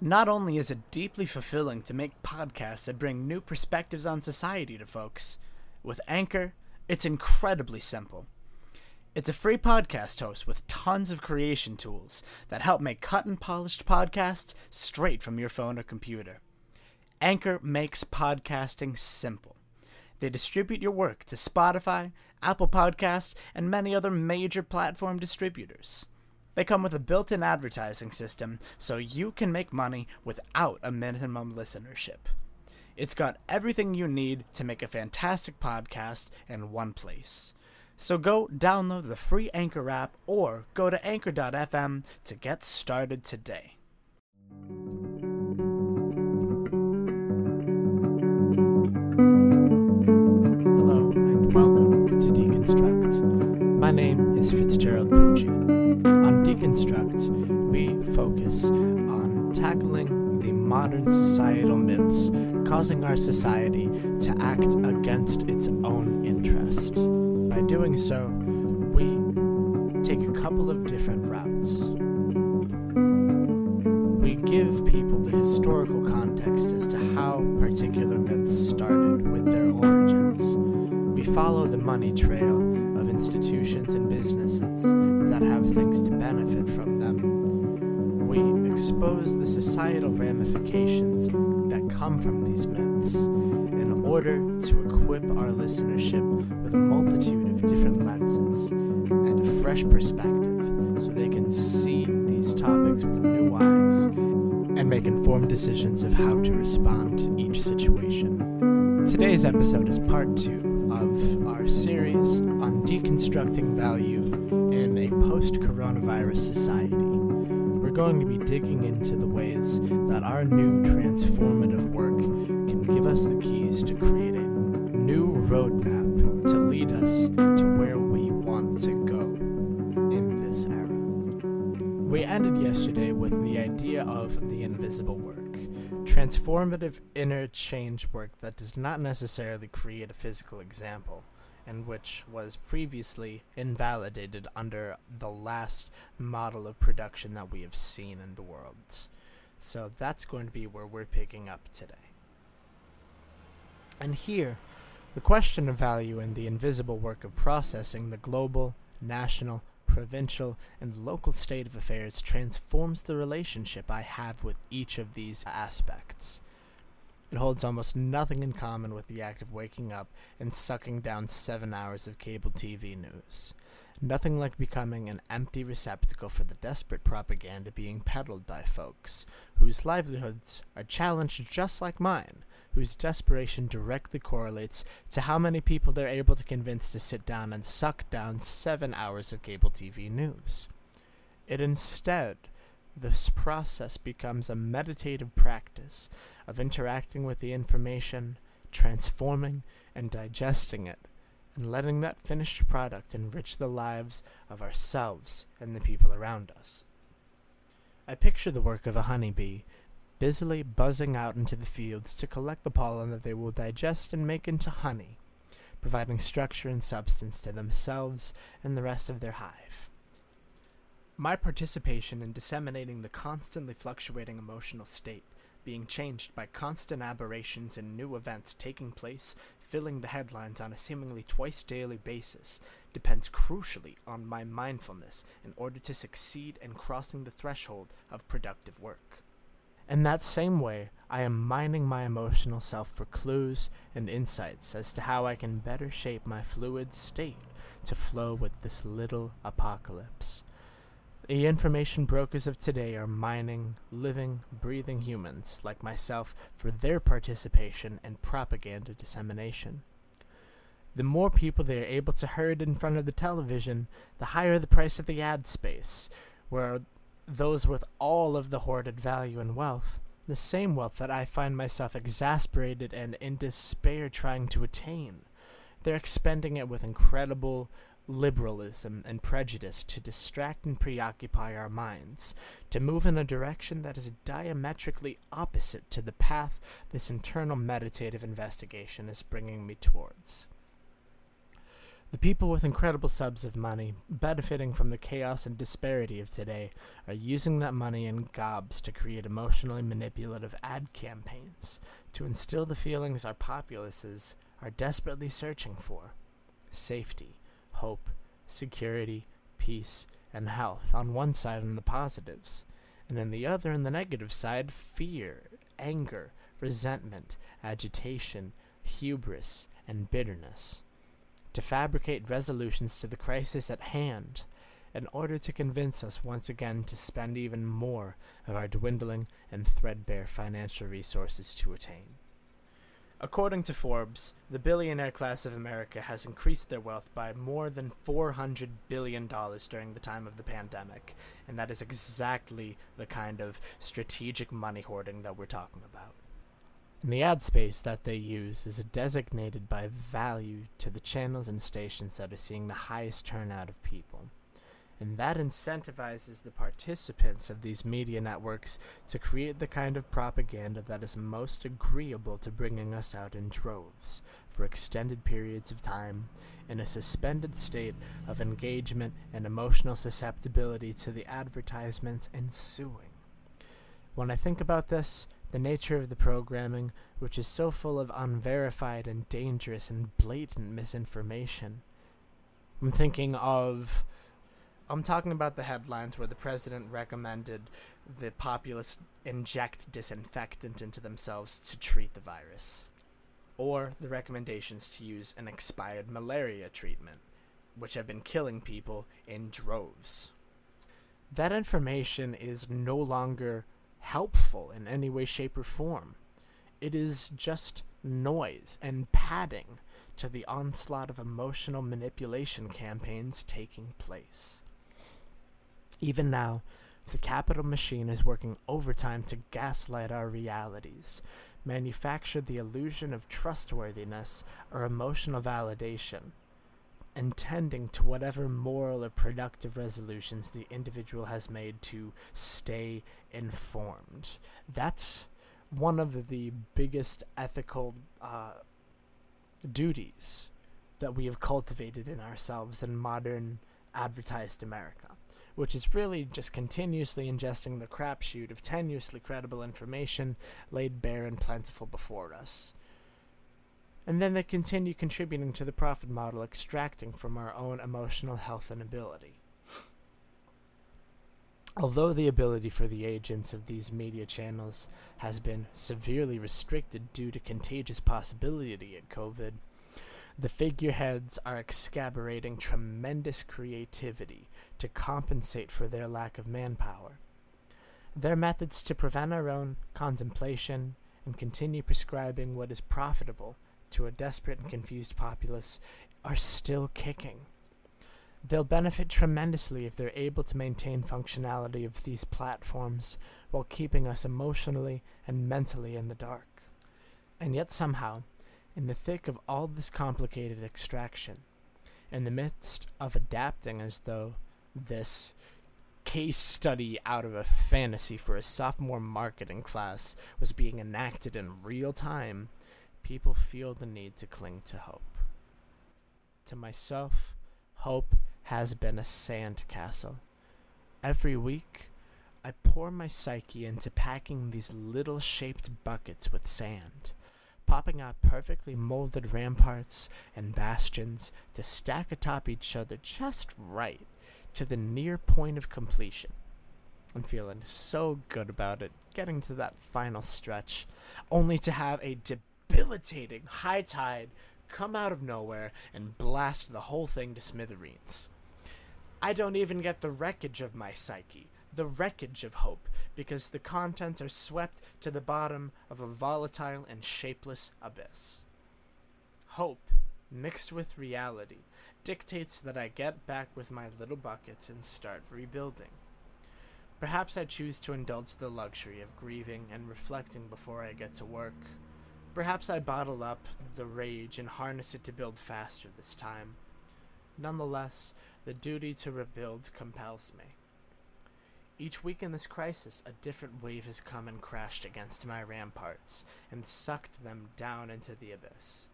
Not only is it deeply fulfilling to make podcasts that bring new perspectives on society to folks, with Anchor, it's incredibly simple. It's a free podcast host with tons of creation tools that help make cut and polished podcasts straight from your phone or computer. Anchor makes podcasting simple. They distribute your work to Spotify, Apple Podcasts, and many other major platform distributors. They come with a built in advertising system so you can make money without a minimum listenership. It's got everything you need to make a fantastic podcast in one place. So go download the free Anchor app or go to anchor.fm to get started today. Hello and welcome to Deconstruct. My name is Fitzgerald Pucci. On Deconstruct, we focus on tackling the modern societal myths causing our society to act against its own interest. By doing so, we take a couple of different routes. We give people the historical context as to how particular myths started with their origins. We follow the money trail institutions and businesses that have things to benefit from them. We expose the societal ramifications that come from these myths in order to equip our listenership with a multitude of different lenses and a fresh perspective so they can see these topics with new eyes and make informed decisions of how to respond to each situation. Today's episode is part two of our series deconstructing value in a post coronavirus society. We're going to be digging into the ways that our new transformative work can give us the keys to create a new roadmap to lead us to where we want to go in this era. We ended yesterday with the idea of the invisible work, transformative interchange work that does not necessarily create a physical example, and which was previously invalidated under the last model of production that we have seen in the world. So that's going to be where we're picking up today. And here, the question of value in the invisible work of processing the global, national, provincial, and local state of affairs transforms the relationship I have with each of these aspects. It holds almost nothing in common with the act of waking up and sucking down seven hours of cable TV news. Nothing like becoming an empty receptacle for the desperate propaganda being peddled by folks, whose livelihoods are challenged just like mine, whose desperation directly correlates to how many people they're able to convince to sit down and suck down seven hours of cable TV news. It instead, this process becomes a meditative practice of interacting with the information, transforming and digesting it, and letting that finished product enrich the lives of ourselves and the people around us. I picture the work of a honeybee busily buzzing out into the fields to collect the pollen that they will digest and make into honey, providing structure and substance to themselves and the rest of their hive. My participation in disseminating the constantly fluctuating emotional state, being changed by constant aberrations and new events taking place, filling the headlines on a seemingly twice daily basis, depends crucially on my mindfulness in order to succeed in crossing the threshold of productive work. In that same way, I am mining my emotional self for clues and insights as to how I can better shape my fluid state to flow with this little apocalypse. The information brokers of today are mining living, breathing humans like myself for their participation in propaganda dissemination. The more people they are able to herd in front of the television, the higher the price of the ad space, where those with all of the hoarded value and wealth, the same wealth that I find myself exasperated and in despair trying to attain. They're expending it with incredible liberalism and prejudice to distract and preoccupy our minds, to move in a direction that is diametrically opposite to the path this internal meditative investigation is bringing me towards. The people with incredible subs of money, benefiting from the chaos and disparity of today, are using that money in gobs to create emotionally manipulative ad campaigns to instill the feelings our populaces are desperately searching for safety, hope, security, peace, and health on one side in the positives, and in the other in the negative side, fear, anger, resentment, agitation, hubris, and bitterness to fabricate resolutions to the crisis at hand in order to convince us once again to spend even more of our dwindling and threadbare financial resources to attain. According to Forbes, the billionaire class of America has increased their wealth by more than $400 billion during the time of the pandemic, and that is exactly the kind of strategic money hoarding that we're talking about. And the ad space that they use is designated by value to the channels and stations that are seeing the highest turnout of people. And that incentivizes the participants of these media networks to create the kind of propaganda that is most agreeable to bringing us out in droves for extended periods of time in a suspended state of engagement and emotional susceptibility to the advertisements ensuing. When I think about this, the nature of the programming, which is so full of unverified and dangerous and blatant misinformation. I'm thinking of. I'm talking about the headlines where the president recommended the populace inject disinfectant into themselves to treat the virus. Or the recommendations to use an expired malaria treatment, which have been killing people in droves. That information is no longer helpful in any way, shape, or form. It is just noise and padding to the onslaught of emotional manipulation campaigns taking place. Even now, the capital machine is working overtime to gaslight our realities, manufacture the illusion of trustworthiness or emotional validation, and tending to whatever moral or productive resolutions the individual has made to stay informed. That's one of the biggest ethical uh, duties that we have cultivated in ourselves in modern advertised America, which is really just continuously ingesting the crapshoot of tenuously credible information laid bare and plentiful before us and then they continue contributing to the profit model, extracting from our own emotional health and ability. Although the ability for the agents of these media channels has been severely restricted due to contagious possibility of COVID, the figureheads are excavating tremendous creativity to compensate for their lack of manpower. Their methods to prevent our own contemplation and continue prescribing what is profitable to a desperate and confused populace are still kicking. They'll benefit tremendously if they're able to maintain functionality of these platforms while keeping us emotionally and mentally in the dark. And yet, somehow, in the thick of all this complicated extraction, in the midst of adapting as though this case study out of a fantasy for a sophomore marketing class was being enacted in real time, people feel the need to cling to hope. To myself, hope has been a sandcastle. Every week, I pour my psyche into packing these little shaped buckets with sand, popping out perfectly molded ramparts and bastions to stack atop each other just right to the near point of completion. I'm feeling so good about it, getting to that final stretch, only to have a debilitating high tide come out of nowhere and blast the whole thing to smithereens. I don't even get the wreckage of my psyche, the wreckage of hope, because the contents are swept to the bottom of a volatile and shapeless abyss. Hope, mixed with reality, dictates that I get back with my little buckets and start rebuilding. Perhaps I choose to indulge the luxury of grieving and reflecting before I get to work Perhaps I bottle up the rage and harness it to build faster this time. Nonetheless, the duty to rebuild compels me. Each week in this crisis, a different wave has come and crashed against my ramparts and sucked them down into the abyss.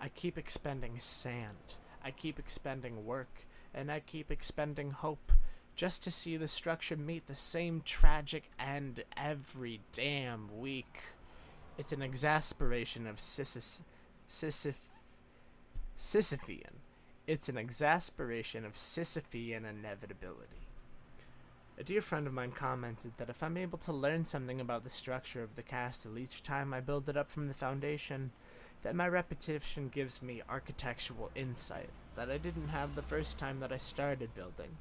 I keep expending sand, I keep expending work, and I keep expending hope, just to see the structure meet the same tragic end every damn week. It's an exasperation of Sisyph. Sisyph. Sisyphean. It's an exasperation of Sisyphean inevitability. A dear friend of mine commented that if I'm able to learn something about the structure of the castle each time I build it up from the foundation, that my repetition gives me architectural insight that I didn't have the first time that I started building.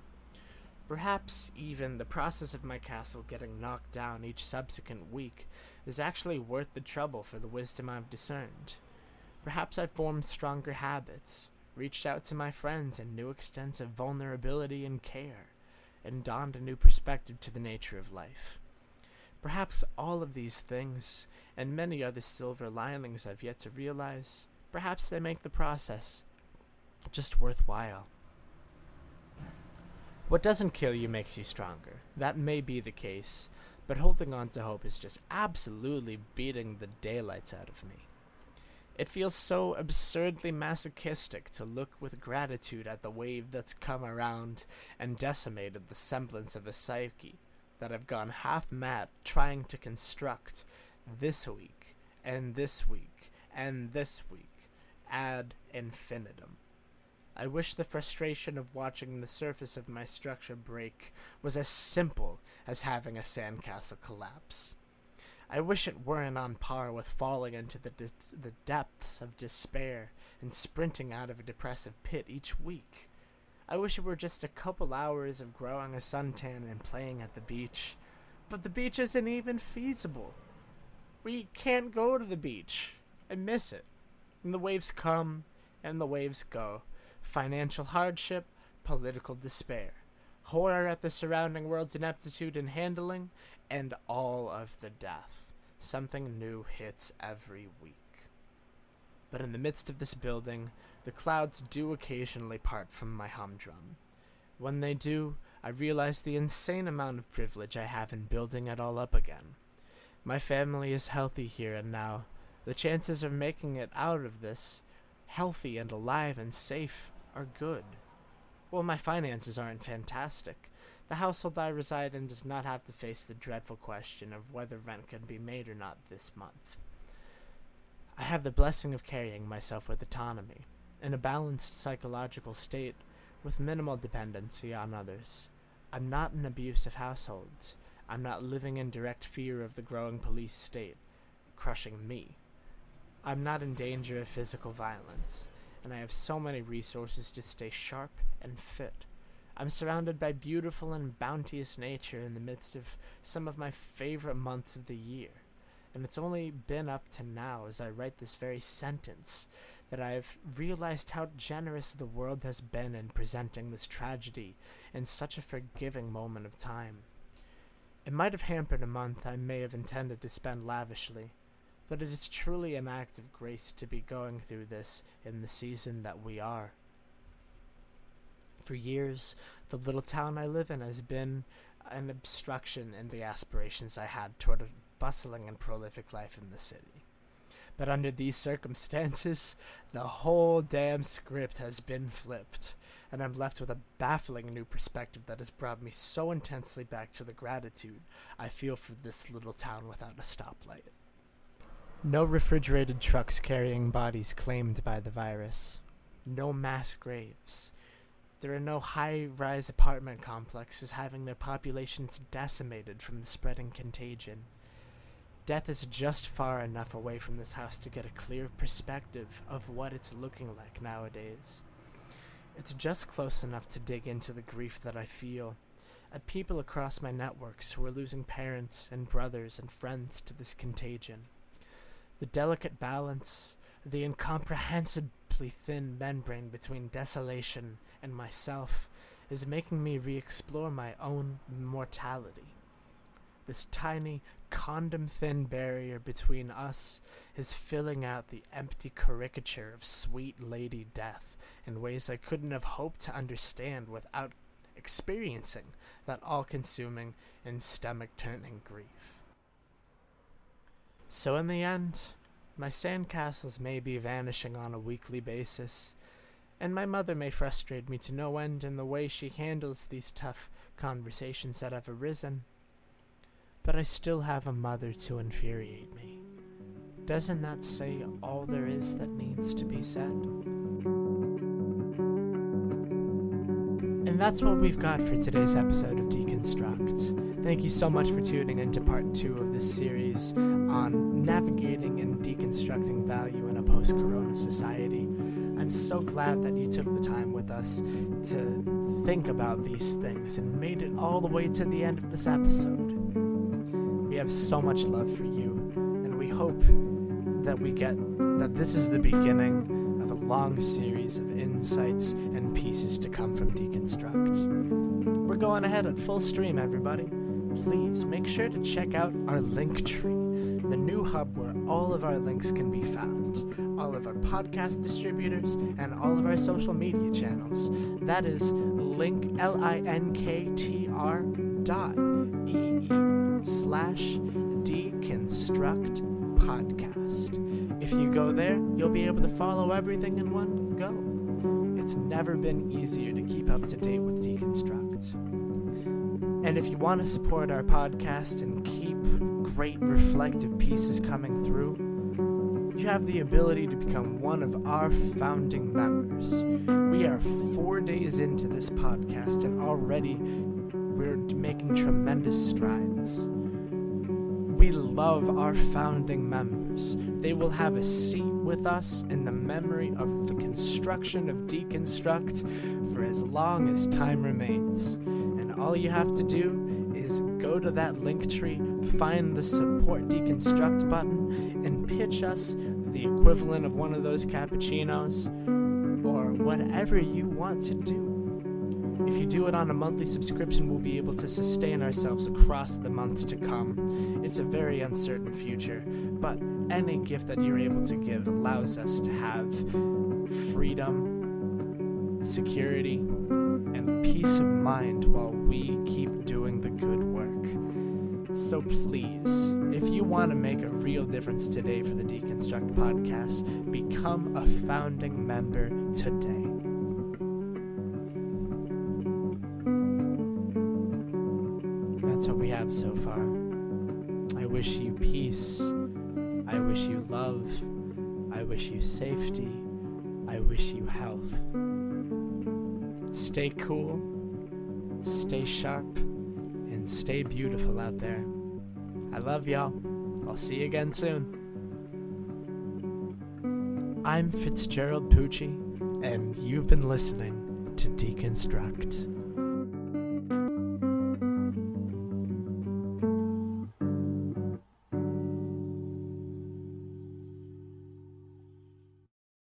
Perhaps even the process of my castle getting knocked down each subsequent week is actually worth the trouble for the wisdom I've discerned. Perhaps I've formed stronger habits, reached out to my friends in new extents of vulnerability and care, and donned a new perspective to the nature of life. Perhaps all of these things, and many other silver linings I've yet to realize, perhaps they make the process just worthwhile. What doesn't kill you makes you stronger. That may be the case, but holding on to hope is just absolutely beating the daylights out of me. It feels so absurdly masochistic to look with gratitude at the wave that's come around and decimated the semblance of a psyche that I've gone half mad trying to construct this week, and this week, and this week, ad infinitum. I wish the frustration of watching the surface of my structure break was as simple as having a sandcastle collapse. I wish it weren't on par with falling into the, de- the depths of despair and sprinting out of a depressive pit each week. I wish it were just a couple hours of growing a suntan and playing at the beach. But the beach isn't even feasible. We can't go to the beach. I miss it. And the waves come and the waves go financial hardship, political despair, horror at the surrounding world's ineptitude in handling, and all of the death. Something new hits every week. But in the midst of this building, the clouds do occasionally part from my humdrum. When they do, I realize the insane amount of privilege I have in building it all up again. My family is healthy here and now. The chances of making it out of this, healthy and alive and safe, are good. Well, my finances aren't fantastic. The household I reside in does not have to face the dreadful question of whether rent can be made or not this month. I have the blessing of carrying myself with autonomy, in a balanced psychological state, with minimal dependency on others. I'm not an abusive household. I'm not living in direct fear of the growing police state, crushing me. I'm not in danger of physical violence and I have so many resources to stay sharp and fit. I'm surrounded by beautiful and bounteous nature in the midst of some of my favorite months of the year. And it's only been up to now, as I write this very sentence, that I've realized how generous the world has been in presenting this tragedy in such a forgiving moment of time. It might have hampered a month I may have intended to spend lavishly, but it is truly an act of grace to be going through this in the season that we are. For years, the little town I live in has been an obstruction in the aspirations I had toward a bustling and prolific life in the city. But under these circumstances, the whole damn script has been flipped, and I'm left with a baffling new perspective that has brought me so intensely back to the gratitude I feel for this little town without a stoplight. No refrigerated trucks carrying bodies claimed by the virus. No mass graves. There are no high rise apartment complexes having their populations decimated from the spreading contagion. Death is just far enough away from this house to get a clear perspective of what it's looking like nowadays. It's just close enough to dig into the grief that I feel at people across my networks who are losing parents and brothers and friends to this contagion. The delicate balance, the incomprehensibly thin membrane between desolation and myself, is making me re explore my own mortality. This tiny, condom thin barrier between us is filling out the empty caricature of sweet Lady Death in ways I couldn't have hoped to understand without experiencing that all consuming and stomach turning grief. So, in the end, my sandcastles may be vanishing on a weekly basis, and my mother may frustrate me to no end in the way she handles these tough conversations that have arisen. But I still have a mother to infuriate me. Doesn't that say all there is that needs to be said? And that's what we've got for today's episode of Deconstruct. Thank you so much for tuning in to part two of this series on navigating and deconstructing value in a post corona society. I'm so glad that you took the time with us to think about these things and made it all the way to the end of this episode. We have so much love for you, and we hope that we get that this is the beginning of a long series of insights and pieces to come from Deconstruct. We're going ahead at full stream, everybody. Please make sure to check out our link tree the new hub where all of our links can be found, all of our podcast distributors, and all of our social media channels. That is link L I N K T R dot E E slash deconstruct podcast. If you go there, you'll be able to follow everything in one go. It's never been easier to keep up to date with Deconstruct. And if you want to support our podcast and keep great reflective pieces coming through, you have the ability to become one of our founding members. We are four days into this podcast, and already we're making tremendous strides. We love our founding members. They will have a seat with us in the memory of the construction of Deconstruct for as long as time remains. All you have to do is go to that link tree, find the support deconstruct button, and pitch us the equivalent of one of those cappuccinos or whatever you want to do. If you do it on a monthly subscription, we'll be able to sustain ourselves across the months to come. It's a very uncertain future, but any gift that you're able to give allows us to have freedom, security, peace of mind while we keep doing the good work. So please, if you want to make a real difference today for the Deconstruct podcast, become a founding member today. That's what we have so far. I wish you peace. I wish you love. I wish you safety. I wish you health. Stay cool, stay sharp, and stay beautiful out there. I love y'all. I'll see you again soon. I'm Fitzgerald Pucci, and you've been listening to Deconstruct.